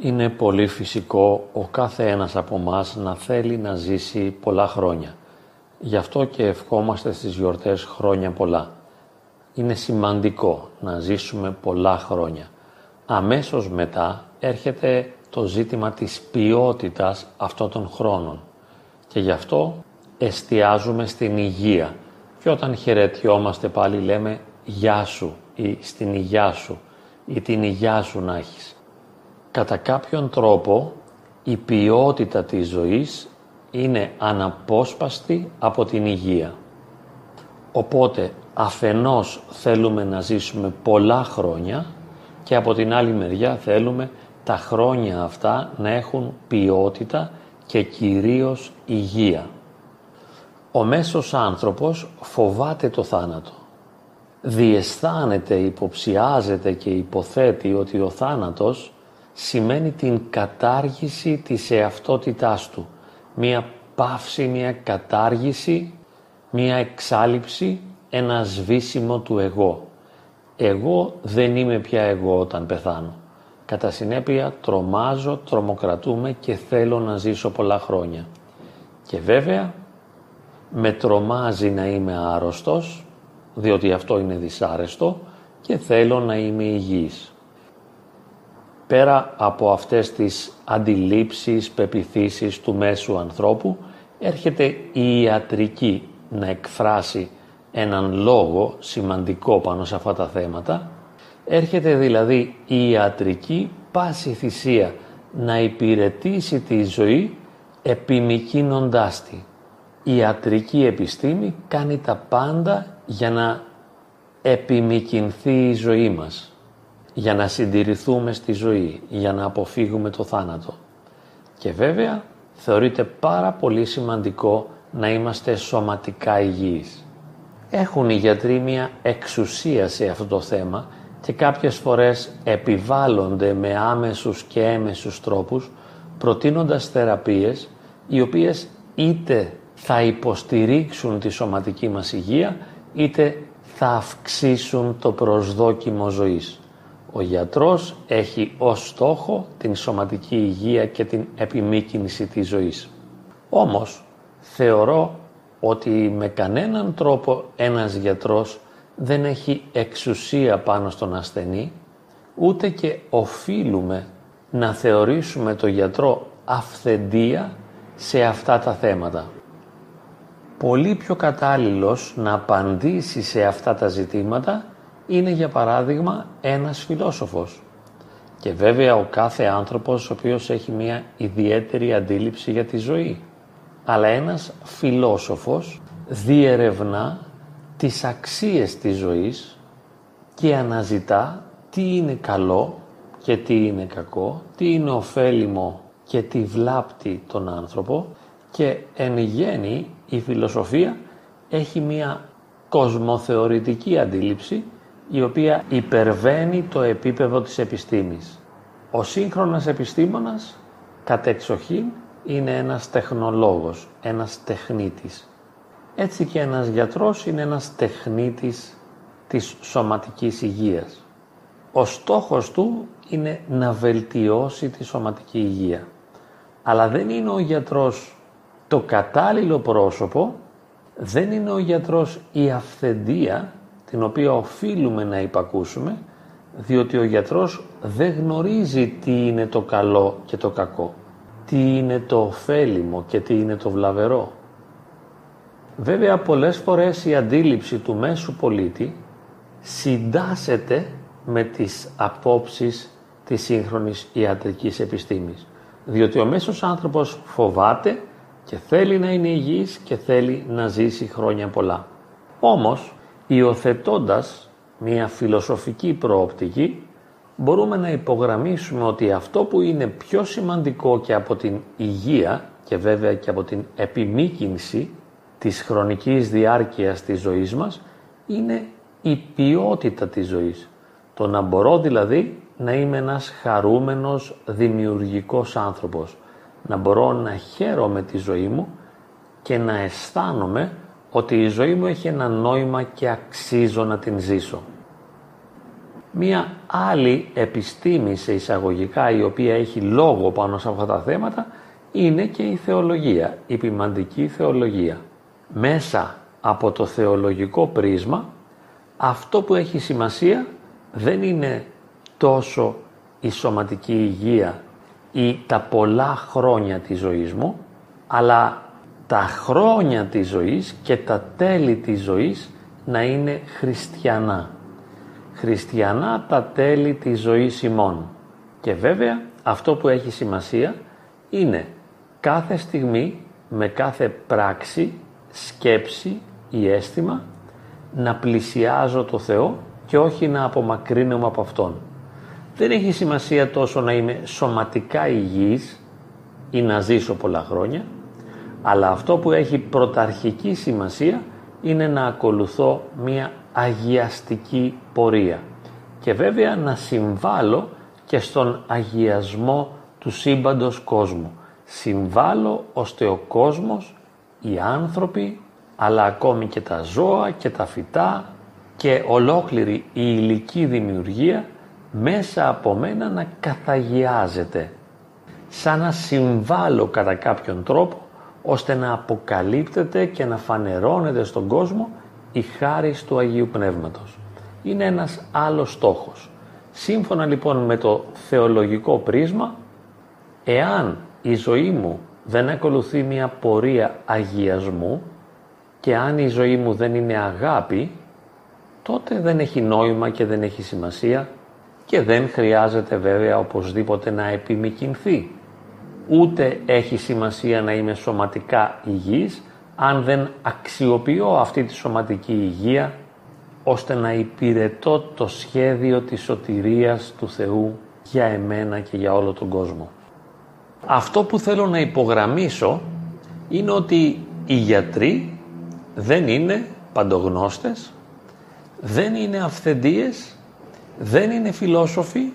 Είναι πολύ φυσικό ο κάθε ένας από μας να θέλει να ζήσει πολλά χρόνια. Γι' αυτό και ευχόμαστε στις γιορτές χρόνια πολλά. Είναι σημαντικό να ζήσουμε πολλά χρόνια. Αμέσως μετά έρχεται το ζήτημα της ποιότητας αυτών των χρόνων και γι' αυτό εστιάζουμε στην υγεία και όταν χαιρετιόμαστε πάλι λέμε «Γεια σου» ή «Στην υγειά σου» ή «Την υγειά σου να έχεις». Κατά κάποιον τρόπο η ποιότητα της ζωής είναι αναπόσπαστη από την υγεία. Οπότε αφενός θέλουμε να ζήσουμε πολλά χρόνια και από την άλλη μεριά θέλουμε τα χρόνια αυτά να έχουν ποιότητα και κυρίως υγεία. Ο μέσος άνθρωπος φοβάται το θάνατο. Διαισθάνεται, υποψιάζεται και υποθέτει ότι ο θάνατος σημαίνει την κατάργηση της εαυτότητάς του. Μία πάυση, μία κατάργηση, μία εξάλληψη, ένα σβήσιμο του εγώ. Εγώ δεν είμαι πια εγώ όταν πεθάνω. Κατά συνέπεια τρομάζω, τρομοκρατούμε και θέλω να ζήσω πολλά χρόνια. Και βέβαια με τρομάζει να είμαι άρρωστος, διότι αυτό είναι δυσάρεστο και θέλω να είμαι υγιής πέρα από αυτές τις αντιλήψεις, πεπιθήσεις του μέσου ανθρώπου, έρχεται η ιατρική να εκφράσει έναν λόγο σημαντικό πάνω σε αυτά τα θέματα. Έρχεται δηλαδή η ιατρική πάση θυσία να υπηρετήσει τη ζωή επιμικίνοντάς τη. Η ιατρική επιστήμη κάνει τα πάντα για να επιμικινθεί η ζωή μας για να συντηρηθούμε στη ζωή, για να αποφύγουμε το θάνατο. Και βέβαια θεωρείται πάρα πολύ σημαντικό να είμαστε σωματικά υγιείς. Έχουν οι γιατροί μια εξουσία σε αυτό το θέμα και κάποιες φορές επιβάλλονται με άμεσους και έμεσους τρόπους προτείνοντας θεραπείες οι οποίες είτε θα υποστηρίξουν τη σωματική μας υγεία είτε θα αυξήσουν το προσδόκιμο ζωής. Ο γιατρός έχει ως στόχο την σωματική υγεία και την επιμήκυνση της ζωής. Όμως θεωρώ ότι με κανέναν τρόπο ένας γιατρός δεν έχει εξουσία πάνω στον ασθενή, ούτε και οφείλουμε να θεωρήσουμε το γιατρό αυθεντία σε αυτά τα θέματα. Πολύ πιο κατάλληλος να απαντήσει σε αυτά τα ζητήματα είναι για παράδειγμα ένας φιλόσοφος. Και βέβαια ο κάθε άνθρωπος ο οποίος έχει μια ιδιαίτερη αντίληψη για τη ζωή. Αλλά ένας φιλόσοφος διερευνά τις αξίες της ζωής και αναζητά τι είναι καλό και τι είναι κακό, τι είναι ωφέλιμο και τι βλάπτει τον άνθρωπο και εν γέννη η φιλοσοφία έχει μια κοσμοθεωρητική αντίληψη η οποία υπερβαίνει το επίπεδο της επιστήμης. Ο σύγχρονος επιστήμονας κατεξοχήν είναι ένας τεχνολόγος, ένας τεχνίτης. Έτσι και ένας γιατρός είναι ένας τεχνίτης της σωματικής υγείας. Ο στόχος του είναι να βελτιώσει τη σωματική υγεία. Αλλά δεν είναι ο γιατρός το κατάλληλο πρόσωπο, δεν είναι ο γιατρός η αυθεντία την οποία οφείλουμε να υπακούσουμε, διότι ο γιατρός δεν γνωρίζει τι είναι το καλό και το κακό, τι είναι το ωφέλιμο και τι είναι το βλαβερό. Βέβαια πολλές φορές η αντίληψη του μέσου πολίτη συντάσσεται με τις απόψεις της σύγχρονης ιατρικής επιστήμης. Διότι ο μέσος άνθρωπος φοβάται και θέλει να είναι υγιής και θέλει να ζήσει χρόνια πολλά. Όμως Υιοθετώντας μια φιλοσοφική προοπτική, μπορούμε να υπογραμμίσουμε ότι αυτό που είναι πιο σημαντικό και από την υγεία και βέβαια και από την επιμήκυνση της χρονικής διάρκειας της ζωής μας είναι η ποιότητα της ζωής. Το να μπορώ δηλαδή να είμαι ένας χαρούμενος, δημιουργικός άνθρωπος. Να μπορώ να χαίρομαι τη ζωή μου και να αισθάνομαι ότι η ζωή μου έχει ένα νόημα και αξίζω να την ζήσω. Μία άλλη επιστήμη σε εισαγωγικά η οποία έχει λόγο πάνω σε αυτά τα θέματα είναι και η θεολογία, η ποιμαντική θεολογία. Μέσα από το θεολογικό πρίσμα αυτό που έχει σημασία δεν είναι τόσο η σωματική υγεία ή τα πολλά χρόνια της ζωής μου, αλλά τα χρόνια της ζωής και τα τέλη της ζωής να είναι χριστιανά. Χριστιανά τα τέλη της ζωής ημών. Και βέβαια αυτό που έχει σημασία είναι κάθε στιγμή με κάθε πράξη, σκέψη ή αίσθημα να πλησιάζω το Θεό και όχι να απομακρύνομαι από Αυτόν. Δεν έχει σημασία τόσο να είμαι σωματικά υγιής ή να ζήσω πολλά χρόνια, αλλά αυτό που έχει πρωταρχική σημασία είναι να ακολουθώ μία αγιαστική πορεία και βέβαια να συμβάλλω και στον αγιασμό του σύμπαντος κόσμου. Συμβάλλω ώστε ο κόσμος, οι άνθρωποι, αλλά ακόμη και τα ζώα και τα φυτά και ολόκληρη η υλική δημιουργία μέσα από μένα να καθαγιάζεται. Σαν να συμβάλλω κατά κάποιον τρόπο ώστε να αποκαλύπτεται και να φανερώνεται στον κόσμο η χάρη του Αγίου Πνεύματος. Είναι ένας άλλος στόχος. Σύμφωνα λοιπόν με το θεολογικό πρίσμα, εάν η ζωή μου δεν ακολουθεί μια πορεία αγιασμού και αν η ζωή μου δεν είναι αγάπη, τότε δεν έχει νόημα και δεν έχει σημασία και δεν χρειάζεται βέβαια οπωσδήποτε να επιμηκυνθεί. Ούτε έχει σημασία να είμαι σωματικά υγιής αν δεν αξιοποιώ αυτή τη σωματική υγεία ώστε να υπηρετώ το σχέδιο της σωτηρίας του Θεού για εμένα και για όλο τον κόσμο. Αυτό που θέλω να υπογραμμίσω είναι ότι οι γιατροί δεν είναι παντογνώστες, δεν είναι αυθεντίες, δεν είναι φιλόσοφοι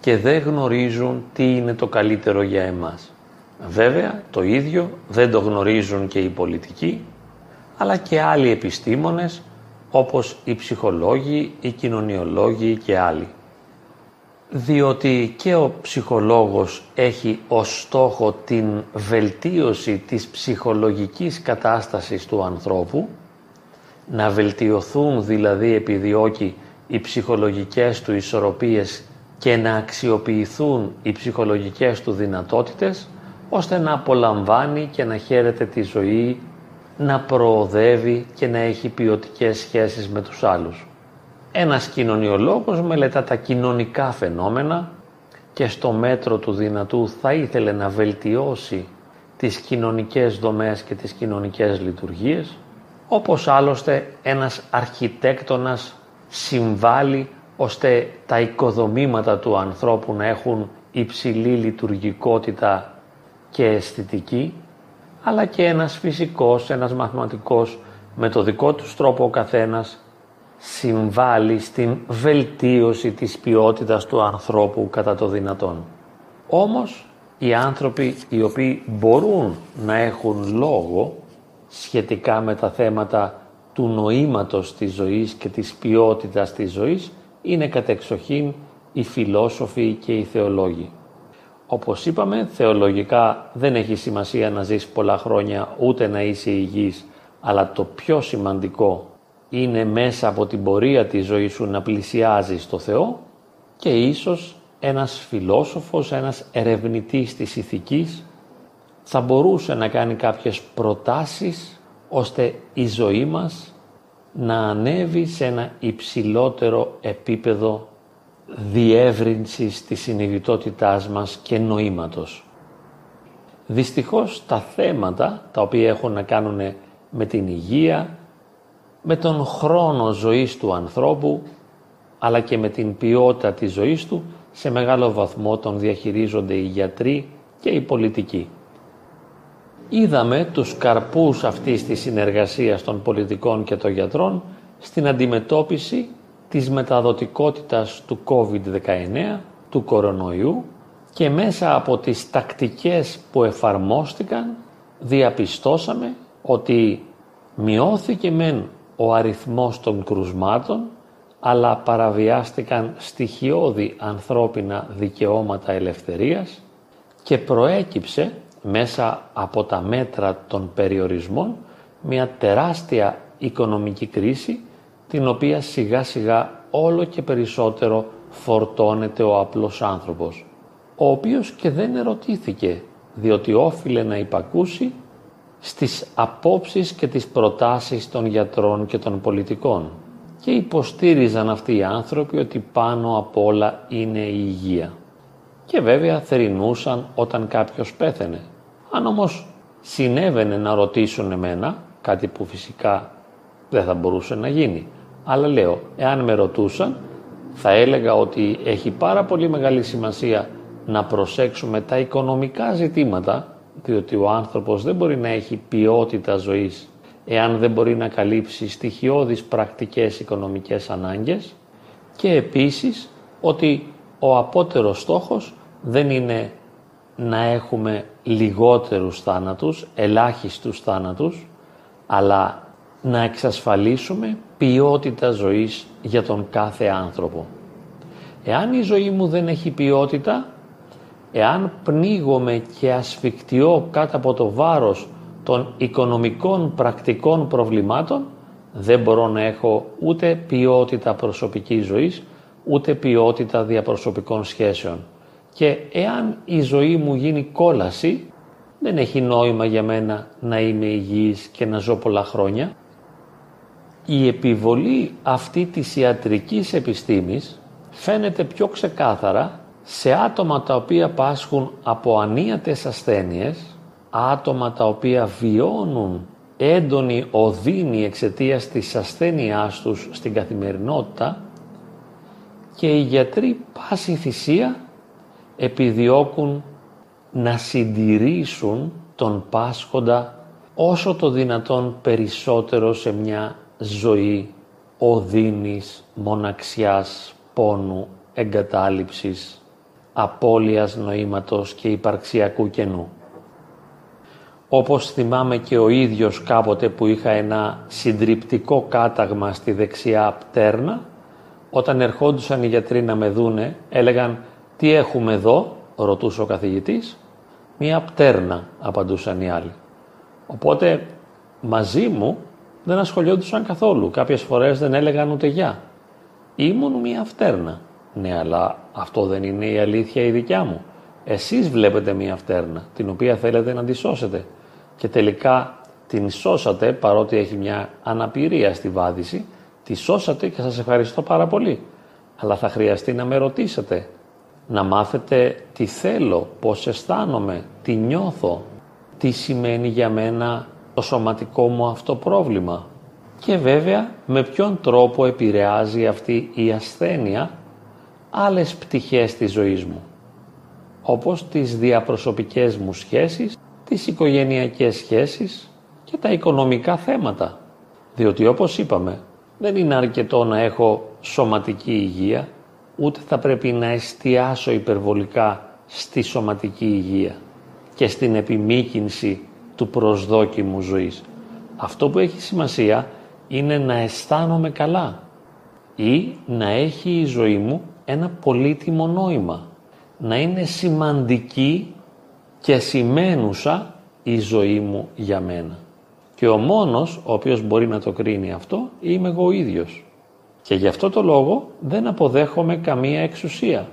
και δεν γνωρίζουν τι είναι το καλύτερο για εμάς. Βέβαια, το ίδιο δεν το γνωρίζουν και οι πολιτικοί, αλλά και άλλοι επιστήμονες όπως οι ψυχολόγοι, οι κοινωνιολόγοι και άλλοι. Διότι και ο ψυχολόγος έχει ως στόχο την βελτίωση της ψυχολογικής κατάστασης του ανθρώπου, να βελτιωθούν δηλαδή επιδιώκει οι ψυχολογικές του ισορροπίες και να αξιοποιηθούν οι ψυχολογικές του δυνατότητες, ώστε να απολαμβάνει και να χαίρεται τη ζωή, να προοδεύει και να έχει ποιοτικές σχέσεις με τους άλλους. Ένας κοινωνιολόγος μελετά τα κοινωνικά φαινόμενα και στο μέτρο του δυνατού θα ήθελε να βελτιώσει τις κοινωνικές δομές και τις κοινωνικές λειτουργίες, όπως άλλωστε ένας αρχιτέκτονας συμβάλλει ώστε τα οικοδομήματα του ανθρώπου να έχουν υψηλή λειτουργικότητα και αισθητική, αλλά και ένας φυσικός, ένας μαθηματικός, με το δικό τους τρόπο ο καθένας συμβάλλει στην βελτίωση της ποιότητας του ανθρώπου κατά το δυνατόν. Όμως οι άνθρωποι οι οποίοι μπορούν να έχουν λόγο σχετικά με τα θέματα του νοήματος της ζωής και της ποιότητας της ζωής είναι κατεξοχήν οι φιλόσοφοι και οι θεολόγοι. Όπως είπαμε, θεολογικά δεν έχει σημασία να ζεις πολλά χρόνια ούτε να είσαι υγιής, αλλά το πιο σημαντικό είναι μέσα από την πορεία της ζωής σου να πλησιάζεις το Θεό και ίσως ένας φιλόσοφος, ένας ερευνητής της ηθικής θα μπορούσε να κάνει κάποιες προτάσεις ώστε η ζωή μας να ανέβει σε ένα υψηλότερο επίπεδο διεύρυνσης της συνειδητότητάς μας και νοήματος. Δυστυχώς τα θέματα τα οποία έχουν να κάνουν με την υγεία, με τον χρόνο ζωής του ανθρώπου, αλλά και με την ποιότητα της ζωής του, σε μεγάλο βαθμό τον διαχειρίζονται οι γιατροί και οι πολιτικοί. Είδαμε τους καρπούς αυτής της συνεργασίας των πολιτικών και των γιατρών στην αντιμετώπιση της μεταδοτικότητας του COVID-19, του κορονοϊού και μέσα από τις τακτικές που εφαρμόστηκαν διαπιστώσαμε ότι μειώθηκε μεν ο αριθμός των κρουσμάτων αλλά παραβιάστηκαν στοιχειώδη ανθρώπινα δικαιώματα ελευθερίας και προέκυψε μέσα από τα μέτρα των περιορισμών μια τεράστια οικονομική κρίση την οποία σιγά σιγά όλο και περισσότερο φορτώνεται ο απλός άνθρωπος ο οποίος και δεν ερωτήθηκε διότι όφιλε να υπακούσει στις απόψεις και τις προτάσεις των γιατρών και των πολιτικών και υποστήριζαν αυτοί οι άνθρωποι ότι πάνω απ' όλα είναι η υγεία. Και βέβαια θερινούσαν όταν κάποιος πέθαινε. Αν όμως συνέβαινε να ρωτήσουν εμένα, κάτι που φυσικά δεν θα μπορούσε να γίνει, αλλά λέω, εάν με ρωτούσαν, θα έλεγα ότι έχει πάρα πολύ μεγάλη σημασία να προσέξουμε τα οικονομικά ζητήματα, διότι ο άνθρωπος δεν μπορεί να έχει ποιότητα ζωής εάν δεν μπορεί να καλύψει στοιχειώδεις πρακτικές οικονομικές ανάγκες και επίσης ότι ο απότερος στόχος δεν είναι να έχουμε λιγότερους θάνατους, ελάχιστους θάνατους, αλλά να εξασφαλίσουμε ποιότητα ζωής για τον κάθε άνθρωπο. Εάν η ζωή μου δεν έχει ποιότητα, εάν πνίγομαι και ασφικτιώ κάτω από το βάρος των οικονομικών πρακτικών προβλημάτων δεν μπορώ να έχω ούτε ποιότητα προσωπικής ζωής, ούτε ποιότητα διαπροσωπικών σχέσεων. Και εάν η ζωή μου γίνει κόλαση, δεν έχει νόημα για μένα να είμαι υγιής και να ζω πολλά χρόνια. Η επιβολή αυτή της ιατρικής επιστήμης φαίνεται πιο ξεκάθαρα σε άτομα τα οποία πάσχουν από ανίατες ασθένειες άτομα τα οποία βιώνουν έντονη οδύνη εξαιτίας της ασθένειάς τους στην καθημερινότητα και οι γιατροί πάση θυσία επιδιώκουν να συντηρήσουν τον πάσχοντα όσο το δυνατόν περισσότερο σε μια ζωή οδύνης, μοναξιάς, πόνου, εγκατάλειψης, απώλειας νοήματος και υπαρξιακού κενού. Όπως θυμάμαι και ο ίδιος κάποτε που είχα ένα συντριπτικό κάταγμα στη δεξιά πτέρνα, όταν ερχόντουσαν οι γιατροί να με δούνε, έλεγαν «Τι έχουμε εδώ» ρωτούσε ο καθηγητής. «Μία πτέρνα» απαντούσαν οι άλλοι. Οπότε μαζί μου δεν ασχολιόντουσαν καθόλου. Κάποιες φορές δεν έλεγαν ούτε «Γεια». Ήμουν μία φτέρνα. Ναι, αλλά αυτό δεν είναι η αλήθεια η δικιά μου. Εσείς βλέπετε μία φτέρνα, την οποία θέλετε να τη σώσετε και τελικά την σώσατε παρότι έχει μια αναπηρία στη βάδιση, τη σώσατε και σας ευχαριστώ πάρα πολύ. Αλλά θα χρειαστεί να με ρωτήσετε, να μάθετε τι θέλω, πώς αισθάνομαι, τι νιώθω, τι σημαίνει για μένα το σωματικό μου αυτό πρόβλημα. Και βέβαια με ποιον τρόπο επηρεάζει αυτή η ασθένεια άλλες πτυχές της ζωής μου, όπως τις διαπροσωπικές μου σχέσεις τις οικογενειακές σχέσεις και τα οικονομικά θέματα. Διότι όπως είπαμε, δεν είναι αρκετό να έχω σωματική υγεία, ούτε θα πρέπει να εστιάσω υπερβολικά στη σωματική υγεία και στην επιμήκυνση του προσδόκιμου ζωής. Αυτό που έχει σημασία είναι να αισθάνομαι καλά ή να έχει η ζωή μου ένα πολύτιμο νόημα. Να είναι σημαντική και σημαίνουσα η ζωή μου για μένα. Και ο μόνος ο οποίος μπορεί να το κρίνει αυτό είμαι εγώ ίδιος. Και γι' αυτό το λόγο δεν αποδέχομαι καμία εξουσία.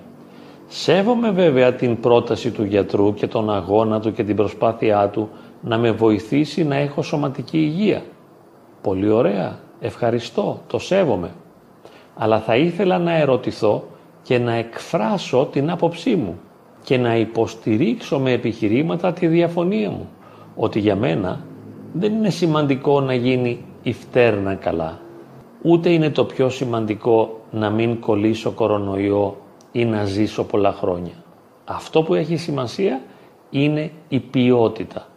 Σέβομαι βέβαια την πρόταση του γιατρού και τον αγώνα του και την προσπάθειά του να με βοηθήσει να έχω σωματική υγεία. Πολύ ωραία, ευχαριστώ, το σέβομαι. Αλλά θα ήθελα να ερωτηθώ και να εκφράσω την άποψή μου και να υποστηρίξω με επιχειρήματα τη διαφωνία μου. Ότι για μένα δεν είναι σημαντικό να γίνει η φτέρνα καλά. Ούτε είναι το πιο σημαντικό να μην κολλήσω κορονοϊό ή να ζήσω πολλά χρόνια. Αυτό που έχει σημασία είναι η ποιότητα.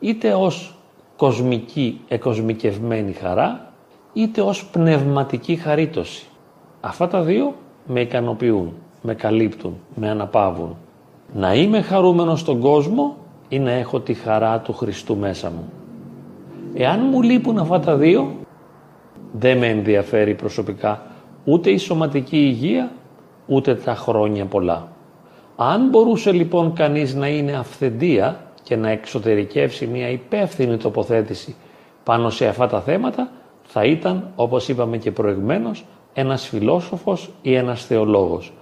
Είτε ως κοσμική, εκοσμικευμένη χαρά, είτε ως πνευματική χαρίτωση. Αυτά τα δύο με ικανοποιούν, με καλύπτουν, με αναπαύουν να είμαι χαρούμενος στον κόσμο ή να έχω τη χαρά του Χριστού μέσα μου. Εάν μου λείπουν αυτά τα δύο, δεν με ενδιαφέρει προσωπικά ούτε η σωματική υγεία, ούτε τα χρόνια πολλά. Αν μπορούσε λοιπόν κανείς να είναι αυθεντία και να εξωτερικεύσει μια υπεύθυνη τοποθέτηση πάνω σε αυτά τα θέματα, θα ήταν, όπως είπαμε και προηγμένως, ένας φιλόσοφος ή ένας θεολόγος.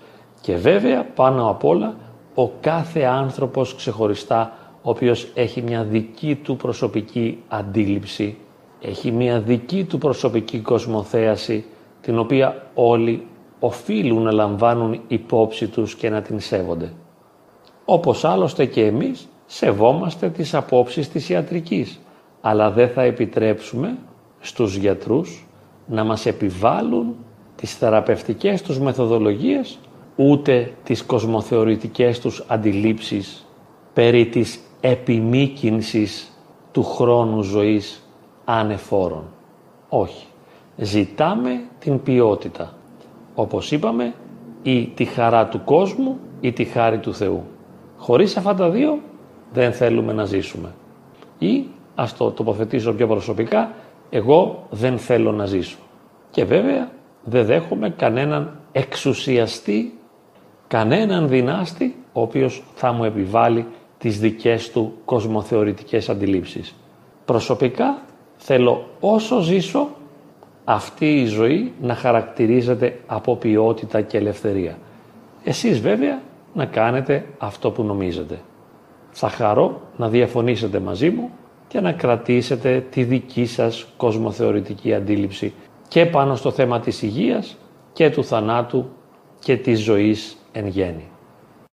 Και βέβαια, πάνω απ' όλα, ο κάθε άνθρωπος ξεχωριστά, ο οποίος έχει μια δική του προσωπική αντίληψη, έχει μια δική του προσωπική κοσμοθέαση, την οποία όλοι οφείλουν να λαμβάνουν υπόψη τους και να την σέβονται. Όπως άλλωστε και εμείς σεβόμαστε τις απόψεις της ιατρικής, αλλά δεν θα επιτρέψουμε στους γιατρούς να μας επιβάλλουν τις θεραπευτικές τους μεθοδολογίες ούτε τις κοσμοθεωρητικές τους αντιλήψεις περί της επιμήκυνσης του χρόνου ζωής ανεφόρων. Όχι. Ζητάμε την ποιότητα. Όπως είπαμε, ή τη χαρά του κόσμου ή τη χάρη του Θεού. Χωρίς αυτά τα δύο δεν θέλουμε να ζήσουμε. Ή, ας το τοποθετήσω πιο προσωπικά, εγώ δεν θέλω να ζήσω. Και βέβαια δεν δέχομαι κανέναν εξουσιαστή, κανέναν δυνάστη, ο οποίος θα μου επιβάλλει τις δικές του κοσμοθεωρητικές αντιλήψεις. Προσωπικά θέλω όσο ζήσω αυτή η ζωή να χαρακτηρίζεται από ποιότητα και ελευθερία. Εσείς βέβαια να κάνετε αυτό που νομίζετε. Θα χαρώ να διαφωνήσετε μαζί μου και να κρατήσετε τη δική σας κοσμοθεωρητική αντίληψη και πάνω στο θέμα της υγείας και του θανάτου και της ζωής εν γέννη.